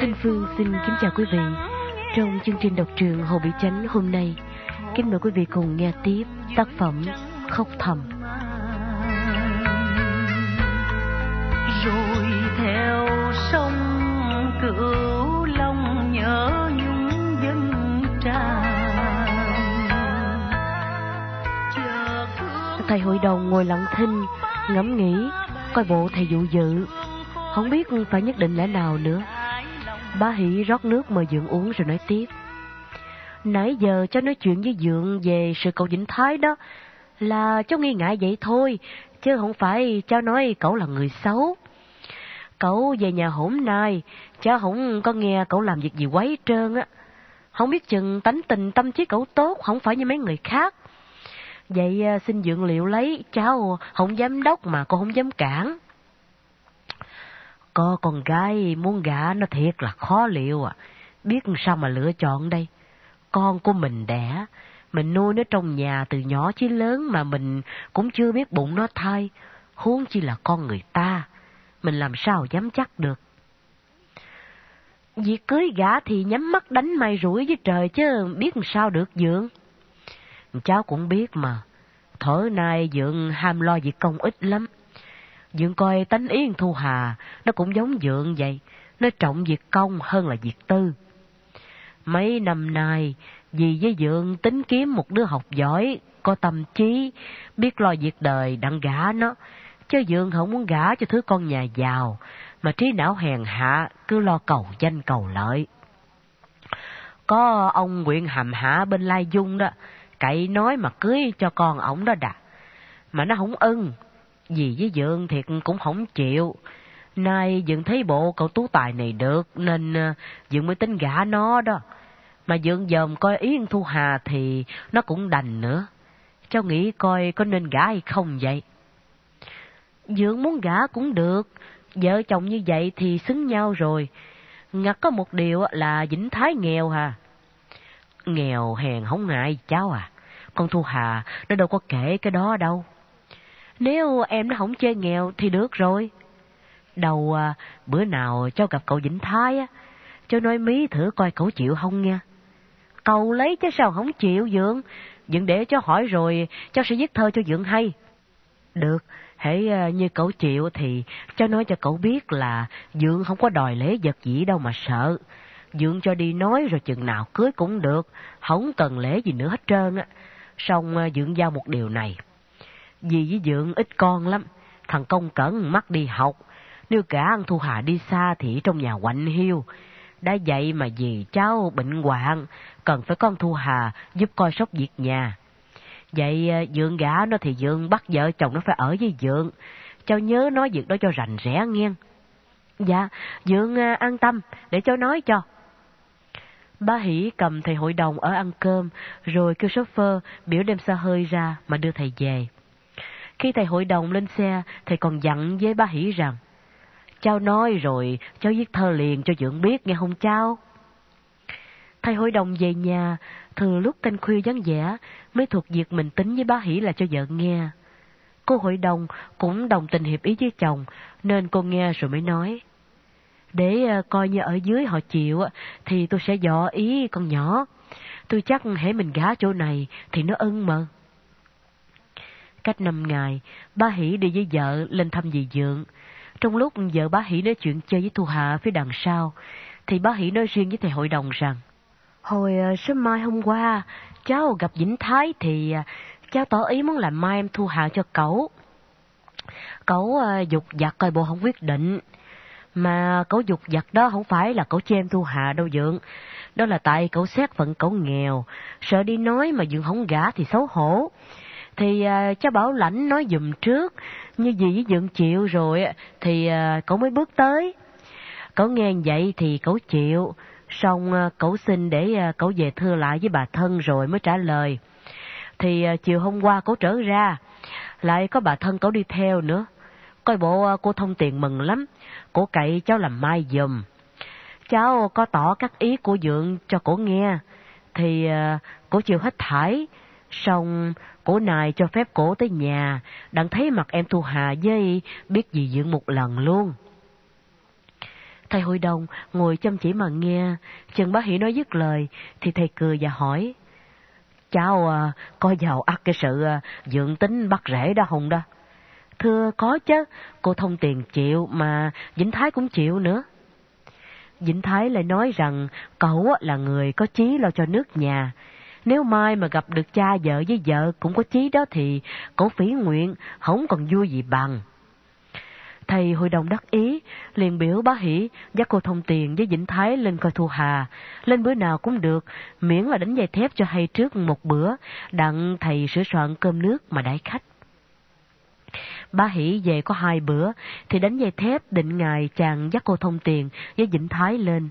Thanh Phương xin kính chào quý vị. Trong chương trình đọc truyện Hồ Bị Chánh hôm nay, kính mời quý vị cùng nghe tiếp tác phẩm Khóc Thầm. Rồi theo sông cửu long nhớ nhung dân tràn. Thầy hội đồng ngồi lặng thinh, ngẫm nghĩ, coi bộ thầy dụ dự. Không biết phải nhất định lẽ nào nữa. Bá Hỷ rót nước mời Dượng uống rồi nói tiếp. Nãy giờ cháu nói chuyện với Dượng về sự cậu Vĩnh Thái đó là cháu nghi ngại vậy thôi, chứ không phải cháu nói cậu là người xấu. Cậu về nhà hôm nay, cháu không có nghe cậu làm việc gì quấy trơn á. Không biết chừng tánh tình tâm trí cậu tốt, không phải như mấy người khác. Vậy à, xin dượng liệu lấy, cháu không dám đốc mà cô không dám cản. Có con gái muốn gả nó thiệt là khó liệu à. Biết sao mà lựa chọn đây. Con của mình đẻ, mình nuôi nó trong nhà từ nhỏ chí lớn mà mình cũng chưa biết bụng nó thai. Huống chi là con người ta. Mình làm sao dám chắc được. Việc cưới gả thì nhắm mắt đánh mày rủi với trời chứ biết sao được dượng. Cháu cũng biết mà, thở nay dượng ham lo việc công ích lắm. Dượng coi tánh yên thu hà, nó cũng giống dượng vậy, nó trọng việc công hơn là việc tư. Mấy năm nay, vì với dượng tính kiếm một đứa học giỏi, có tâm trí, biết lo việc đời đặng gả nó, chứ dượng không muốn gả cho thứ con nhà giàu, mà trí não hèn hạ, cứ lo cầu danh cầu lợi. Có ông Nguyễn Hàm Hạ bên Lai Dung đó, cậy nói mà cưới cho con ổng đó đã Mà nó không ưng, vì với Dượng thiệt cũng không chịu. Nay Dượng thấy bộ cậu tú tài này được, nên ờ, Dượng mới tính gả nó đó. Mà Dượng dòm coi Yến Thu Hà thì nó cũng đành nữa. Cháu nghĩ coi có nên gả hay không vậy? Dượng muốn gả cũng được, vợ chồng như vậy thì xứng nhau rồi. Ngặt có một điều là Vĩnh Thái nghèo hà. Nghèo hèn không ngại cháu à. Con Thu Hà nó đâu có kể cái đó đâu. Nếu em nó không chơi nghèo thì được rồi. Đầu à, bữa nào cháu gặp cậu Vĩnh Thái á, cho nói mí thử coi cậu chịu không nha. Cậu lấy chứ sao không chịu Dượng, Dượng để cháu hỏi rồi cháu sẽ viết thơ cho Dượng hay. Được, hãy à, như cậu chịu thì cháu nói cho cậu biết là Dượng không có đòi lễ vật gì đâu mà sợ. Dượng cho đi nói rồi chừng nào cưới cũng được, không cần lễ gì nữa hết trơn á. Xong à, Dượng giao một điều này. Dì với Dượng ít con lắm, thằng công cẩn mắt đi học, nếu cả ăn Thu Hà đi xa thì trong nhà quạnh hiu. Đã vậy mà dì cháu bệnh hoạn, cần phải con Thu Hà giúp coi sóc việc nhà. Vậy à, Dượng gả nó thì Dượng bắt vợ chồng nó phải ở với Dượng. Cháu nhớ nói việc đó cho rành rẽ nghe. Dạ, Dượng à, an tâm, để cháu nói cho. Ba Hỷ cầm thầy hội đồng ở ăn cơm, rồi kêu chauffeur biểu đem xe hơi ra mà đưa thầy về. Khi thầy hội đồng lên xe, thầy còn dặn với ba Hỷ rằng, Cháu nói rồi, cháu viết thơ liền cho dưỡng biết nghe không cháu? Thầy hội đồng về nhà, thường lúc canh khuya vắng vẻ, mới thuộc việc mình tính với bá Hỷ là cho vợ nghe. Cô hội đồng cũng đồng tình hiệp ý với chồng, nên cô nghe rồi mới nói. Để ờ, coi như ở dưới họ chịu, thì tôi sẽ dò ý con nhỏ. Tôi chắc hãy mình gả chỗ này thì nó ưng mà. Cách năm ngày, bá Hỷ đi với vợ lên thăm dì Dượng. Trong lúc vợ bá Hỷ nói chuyện chơi với Thu Hạ phía đằng sau, thì bá Hỷ nói riêng với thầy hội đồng rằng, Hồi ờ, sớm mai hôm qua, cháu gặp Vĩnh Thái thì ờ, cháu tỏ ý muốn làm mai em Thu Hạ cho cậu. Cậu ờ, dục giặt coi bộ không quyết định. Mà cậu dục giặt đó không phải là cậu chê em Thu Hạ đâu Dượng. Đó là tại cậu xét phận cậu nghèo, sợ đi nói mà Dượng không gả thì xấu hổ thì à, cháu bảo lãnh nói dùm trước như gì với chịu rồi thì à, cậu mới bước tới. Cậu nghe vậy thì cậu chịu xong à, cậu xin để à, cậu về thưa lại với bà thân rồi mới trả lời. Thì à, chiều hôm qua cậu trở ra lại có bà thân cậu đi theo nữa. Coi bộ à, cô thông tiền mừng lắm cổ cậy cháu làm mai dùm. Cháu có tỏ các ý của dượng cho cổ nghe thì à, cổ chịu hết thải xong cổ nài cho phép cổ tới nhà, đặng thấy mặt em Thu Hà dây biết gì dưỡng một lần luôn. Thầy hội đồng ngồi chăm chỉ mà nghe, chừng bá Hỷ nói dứt lời, thì thầy cười và hỏi, Cháu à, có giàu ắt cái sự à, dưỡng tính bắt rễ đó hùng đó. Thưa có chứ, cô thông tiền chịu mà Vĩnh Thái cũng chịu nữa. Vĩnh Thái lại nói rằng cậu là người có chí lo cho nước nhà. Nếu mai mà gặp được cha vợ với vợ cũng có chí đó thì cổ phỉ nguyện, không còn vui gì bằng. Thầy hội đồng đắc ý, liền biểu bá hỷ dắt cô thông tiền với Vĩnh Thái lên coi thu hà. Lên bữa nào cũng được, miễn là đánh dây thép cho hay trước một bữa, đặng thầy sửa soạn cơm nước mà đãi khách. Bá hỷ về có hai bữa, thì đánh dây thép định ngày chàng dắt cô thông tiền với Vĩnh Thái lên.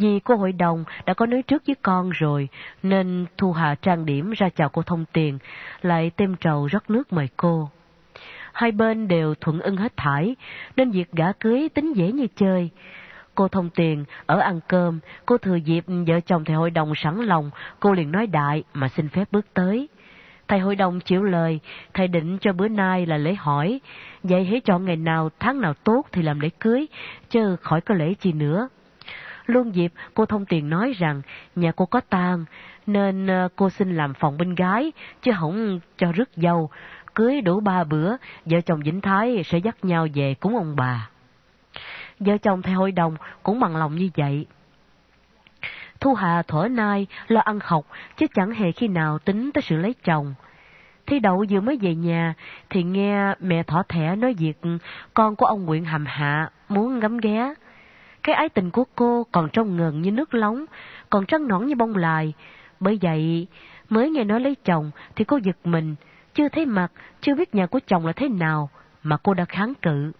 Vì cô hội đồng đã có nói trước với con rồi, nên Thu Hà trang điểm ra chào cô thông tiền, lại tem trầu rót nước mời cô hai bên đều thuận ưng hết thải, nên việc gả cưới tính dễ như chơi. Cô thông tiền, ở ăn cơm, cô thừa dịp vợ chồng thầy hội đồng sẵn lòng, cô liền nói đại mà xin phép bước tới. Thầy hội đồng chịu lời, thầy định cho bữa nay là lễ hỏi, vậy hãy chọn ngày nào, tháng nào tốt thì làm lễ cưới, chứ khỏi có lễ gì nữa. Luôn dịp, cô thông tiền nói rằng nhà cô có tang, nên ờ, cô xin làm phòng bên gái, chứ không cho rước dâu, cưới đủ ba bữa, vợ chồng Vĩnh Thái sẽ dắt nhau về cúng ông bà. Vợ chồng theo hội đồng cũng bằng lòng như vậy. Thu Hà thở nai lo ăn học, chứ chẳng hề khi nào tính tới sự lấy chồng. Thi đậu vừa mới về nhà, thì nghe mẹ thỏ thẻ nói việc con của ông Nguyễn Hàm Hạ muốn ngắm ghé. Cái ái tình của cô còn trong ngần như nước lóng, còn trắng nõn như bông lài. Bởi vậy, mới nghe nói lấy chồng thì cô giật mình, chưa thấy mặt, chưa biết nhà của chồng là thế nào, mà cô đã kháng cự.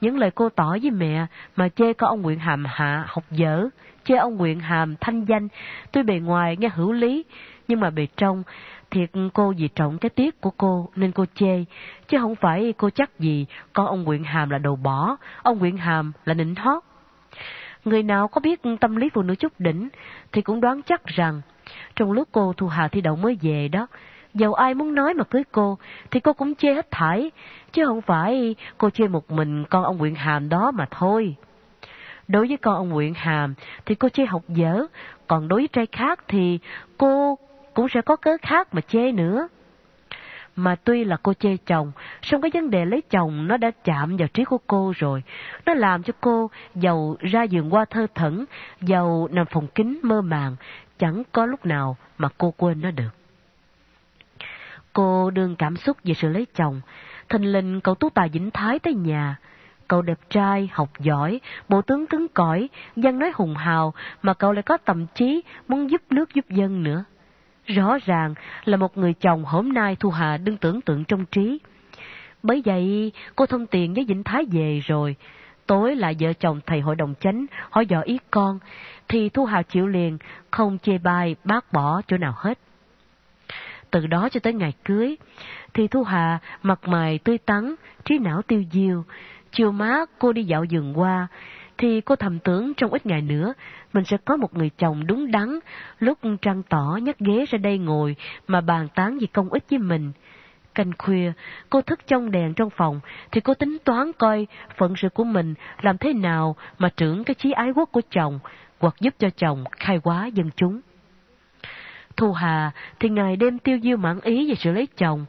Những lời cô tỏ với mẹ mà chê có ông Nguyễn Hàm hạ học dở, chê ông Nguyễn Hàm thanh danh, tuy bề ngoài nghe hữu lý, nhưng mà bề trong, thiệt cô vì trọng cái tiếc của cô nên cô chê, chứ không phải cô chắc gì con ông Nguyễn Hàm là đầu bỏ, ông Nguyễn Hàm là nịnh hót. Người nào có biết tâm lý phụ nữ chút đỉnh thì cũng đoán chắc rằng trong lúc cô Thu Hà thi đậu mới về đó, dầu ai muốn nói mà cưới cô, thì cô cũng chê hết thảy chứ không phải cô chê một mình con ông Nguyễn Hàm đó mà thôi. Đối với con ông Nguyễn Hàm thì cô chê học dở, còn đối với trai khác thì cô cũng sẽ có cớ khác mà chê nữa. Mà tuy là cô chê chồng, song cái vấn đề lấy chồng nó đã chạm vào trí của cô rồi. Nó làm cho cô giàu ra giường qua thơ thẩn, giàu nằm phòng kính mơ màng, chẳng có lúc nào mà cô quên nó được. Cô đương cảm xúc về sự lấy chồng, thình lình cậu tú tài Vĩnh Thái tới nhà. Cậu đẹp trai, học giỏi, bộ tướng cứng cỏi, dân nói hùng hào, mà cậu lại có tầm trí, muốn giúp nước giúp dân nữa. Rõ ràng là một người chồng hôm nay Thu Hà đừng tưởng tượng trong trí. Bởi vậy, cô thông tiền với Vĩnh Thái về rồi. Tối là vợ chồng thầy hội đồng chánh, hỏi dò ý con, thì Thu Hà chịu liền, không chê bai, bác bỏ chỗ nào hết từ đó cho tới ngày cưới, thì Thu Hà mặt mày tươi tắn, trí não tiêu diêu. Chiều má cô đi dạo vườn qua, thì cô thầm tưởng trong ít ngày nữa mình sẽ có một người chồng đúng đắn, lúc trăng tỏ nhắc ghế ra đây ngồi mà bàn tán gì công ích với mình. Canh khuya, cô thức trong đèn trong phòng, thì cô tính toán coi phận sự của mình làm thế nào mà trưởng cái chí ái quốc của chồng, hoặc giúp cho chồng khai hóa dân chúng. Thu Hà thì ngày đêm tiêu diêu mãn ý về sự lấy chồng,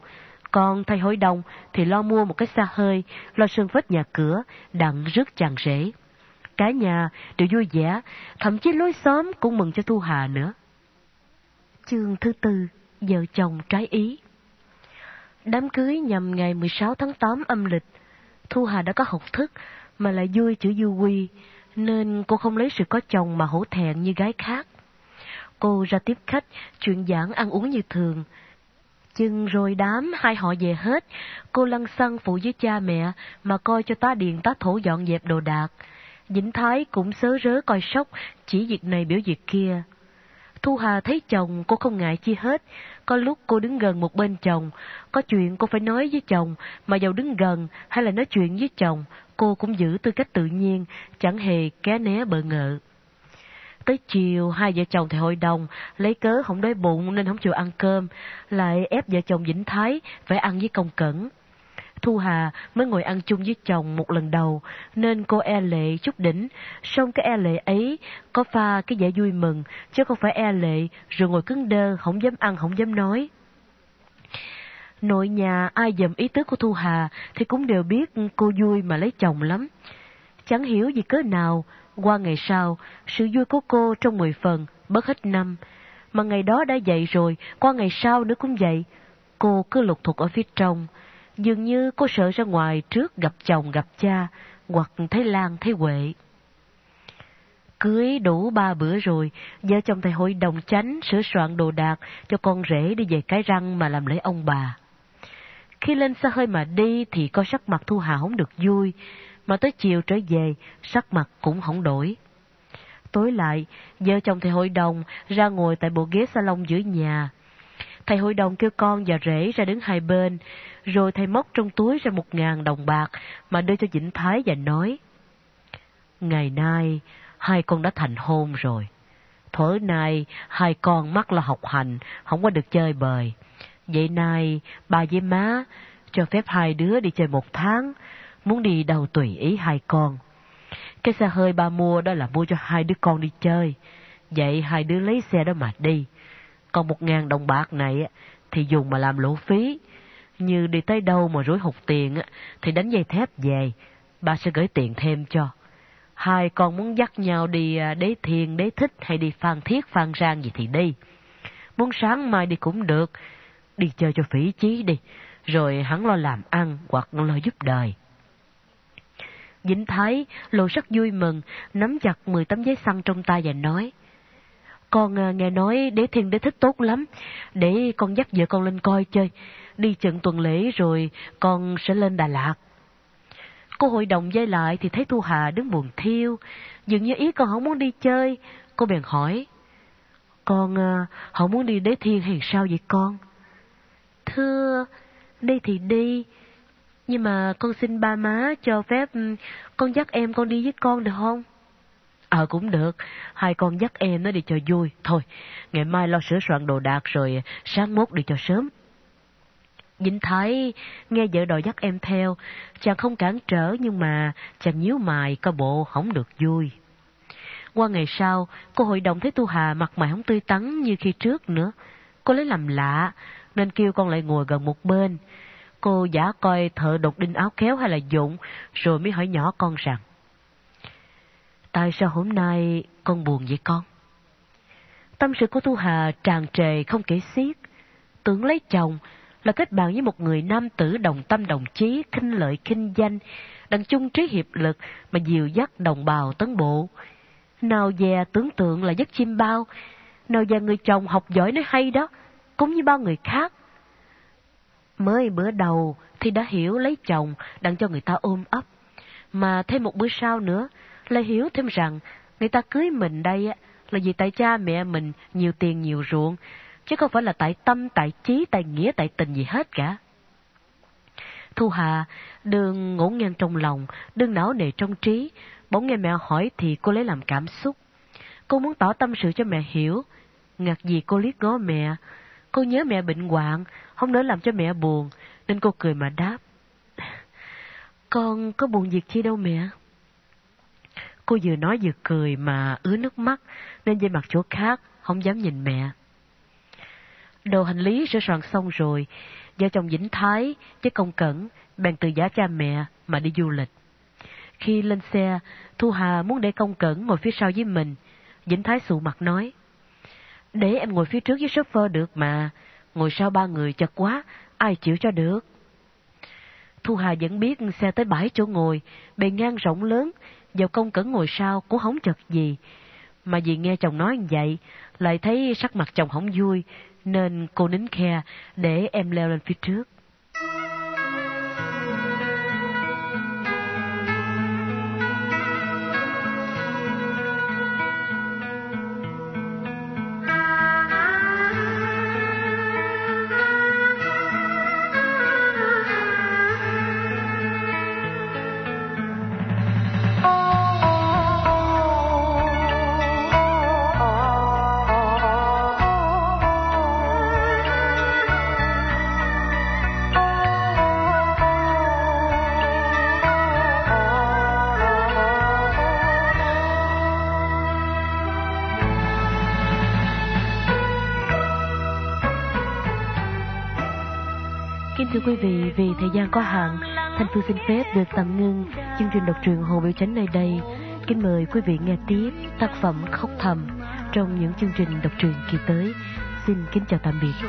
còn thay hội đồng thì lo mua một cái xa hơi, lo sơn vết nhà cửa, đặng rước chàng rể. Cả nhà đều vui vẻ, thậm chí lối xóm cũng mừng cho Thu Hà nữa. Chương thứ tư, vợ chồng trái ý Đám cưới nhằm ngày 16 tháng 8 âm lịch, Thu Hà đã có học thức mà lại vui chữ du quy, nên cô không lấy sự có chồng mà hổ thẹn như gái khác. Cô ra tiếp khách, chuyện giảng ăn uống như thường. Chừng rồi đám hai họ về hết, cô lăn xăng phụ với cha mẹ mà coi cho tá điền tá thổ dọn dẹp đồ đạc. Vĩnh Thái cũng sớ rớ coi sóc, chỉ việc này biểu việc kia. Thu Hà thấy chồng cô không ngại chi hết, có lúc cô đứng gần một bên chồng, có chuyện cô phải nói với chồng, mà dầu đứng gần hay là nói chuyện với chồng, cô cũng giữ tư cách tự nhiên, chẳng hề ké né bợ ngợ. Tới chiều, hai vợ chồng thầy hội đồng lấy cớ không đói bụng nên không chịu ăn cơm, lại ép vợ chồng Vĩnh Thái phải ăn với công cẩn. Thu Hà mới ngồi ăn chung với chồng một lần đầu, nên cô e lệ chút đỉnh. Xong cái e lệ ấy có pha cái vẻ vui mừng, chứ không phải e lệ rồi ngồi cứng đơ, không dám ăn, không dám nói. Nội nhà ai dầm ý tứ của Thu Hà thì cũng đều biết cô vui mà lấy chồng lắm. Chẳng hiểu gì cớ nào, qua ngày sau, sự vui của cô trong mười phần, bớt hết năm. Mà ngày đó đã dậy rồi, qua ngày sau nữa cũng vậy. Cô cứ lục thuộc ở phía trong. Dường như cô sợ ra ngoài trước gặp chồng gặp cha, hoặc thấy Lan thấy Huệ. Cưới đủ ba bữa rồi, vợ chồng thầy hội đồng chánh sửa soạn đồ đạc cho con rể đi về cái răng mà làm lễ ông bà. Khi lên xe hơi mà đi thì có sắc mặt Thu Hà không được vui, mà tới chiều trở về, sắc mặt cũng không đổi. Tối lại, vợ chồng thầy hội đồng ra ngồi tại bộ ghế salon giữa nhà. Thầy hội đồng kêu con và rể ra đứng hai bên, rồi thầy móc trong túi ra một ngàn đồng bạc mà đưa cho Vĩnh Thái và nói. Ngày nay, hai con đã thành hôn rồi. Thuở nay, hai con mắc là học hành, không có được chơi bời. Vậy nay, bà với má cho phép hai đứa đi chơi một tháng, muốn đi đâu tùy ý hai con. Cái xe hơi ba mua đó là mua cho hai đứa con đi chơi. Vậy hai đứa lấy xe đó mà đi. Còn một ngàn đồng bạc này thì dùng mà làm lỗ phí. Như đi tới đâu mà rối hụt tiền thì đánh dây thép về. Ba sẽ gửi tiền thêm cho. Hai con muốn dắt nhau đi à, đế thiền, đế thích hay đi phan thiết, phan rang gì thì đi. Muốn sáng mai đi cũng được. Đi chơi cho phỉ chí đi. Rồi hắn lo làm ăn hoặc lo giúp đời. Vĩnh Thái lộ sắc vui mừng, nắm chặt 10 tấm giấy xăng trong tay và nói. Con à, nghe nói đế thiên đế thích tốt lắm, để con dắt vợ con lên coi chơi. Đi trận tuần lễ rồi con sẽ lên Đà Lạt. Cô hội đồng dây lại thì thấy Thu Hà đứng buồn thiêu, dường như ý con không muốn đi chơi. Cô bèn hỏi, con à, không muốn đi đế thiên hay sao vậy con? Thưa, đi thì đi, nhưng mà con xin ba má cho phép ừ, con dắt em con đi với con được không? Ờ cũng được, hai con dắt em nó đi cho vui. Thôi, ngày mai lo sửa soạn đồ đạc rồi sáng mốt đi cho sớm. Vĩnh Thái nghe vợ đòi dắt em theo, chàng không cản trở nhưng mà chàng nhíu mày coi bộ không được vui. Qua ngày sau, cô hội đồng thấy Tu Hà mặt mày không tươi tắn như khi trước nữa. Cô lấy làm lạ, nên kêu con lại ngồi gần một bên. Cô giả coi thợ đột đinh áo khéo hay là dụng, rồi mới hỏi nhỏ con rằng. Tại sao hôm nay con buồn vậy con? Tâm sự của Thu Hà tràn trề không kể xiết. Tưởng lấy chồng là kết bạn với một người nam tử đồng tâm đồng chí, khinh lợi khinh danh, đặng chung trí hiệp lực mà dìu dắt đồng bào tấn bộ. Nào dè tưởng tượng là giấc chim bao, nào dè người chồng học giỏi nói hay đó, cũng như bao người khác. Mới bữa đầu thì đã hiểu lấy chồng đặng cho người ta ôm ấp, mà thêm một bữa sau nữa lại hiểu thêm rằng người ta cưới mình đây là vì tại cha mẹ mình nhiều tiền nhiều ruộng, chứ không phải là tại tâm, tại trí, tại nghĩa, tại tình gì hết cả. Thu Hà đừng ngổn ngang trong lòng, đừng não nề trong trí, bỗng nghe mẹ hỏi thì cô lấy làm cảm xúc. Cô muốn tỏ tâm sự cho mẹ hiểu, ngạc gì cô liếc ngó mẹ. Cô nhớ mẹ bệnh hoạn, không nỡ làm cho mẹ buồn, nên cô cười mà đáp. Con có buồn việc chi đâu mẹ. Cô vừa nói vừa cười mà ứa nước mắt, nên dây mặt chỗ khác, không dám nhìn mẹ. Đồ hành lý sửa soạn xong rồi, vợ chồng Vĩnh Thái với Công Cẩn bèn từ giả cha mẹ mà đi du lịch. Khi lên xe, Thu Hà muốn để Công Cẩn ngồi phía sau với mình. Vĩnh Thái sụ mặt nói, Để em ngồi phía trước với shopper được mà, ngồi sau ba người chật quá, ai chịu cho được. Thu Hà vẫn biết xe tới bãi chỗ ngồi, bề ngang rộng lớn, vào công cẩn ngồi sau cũng không chật gì. Mà vì nghe chồng nói như vậy, lại thấy sắc mặt chồng không vui, nên cô nín khe để em leo lên phía trước. Thưa quý vị, vì thời gian có hạn, Thanh Phương xin phép được tạm ngưng chương trình đọc truyện Hồ Biểu Chánh nơi đây. Kính mời quý vị nghe tiếp tác phẩm Khóc Thầm trong những chương trình đọc truyện kỳ tới. Xin kính chào tạm biệt.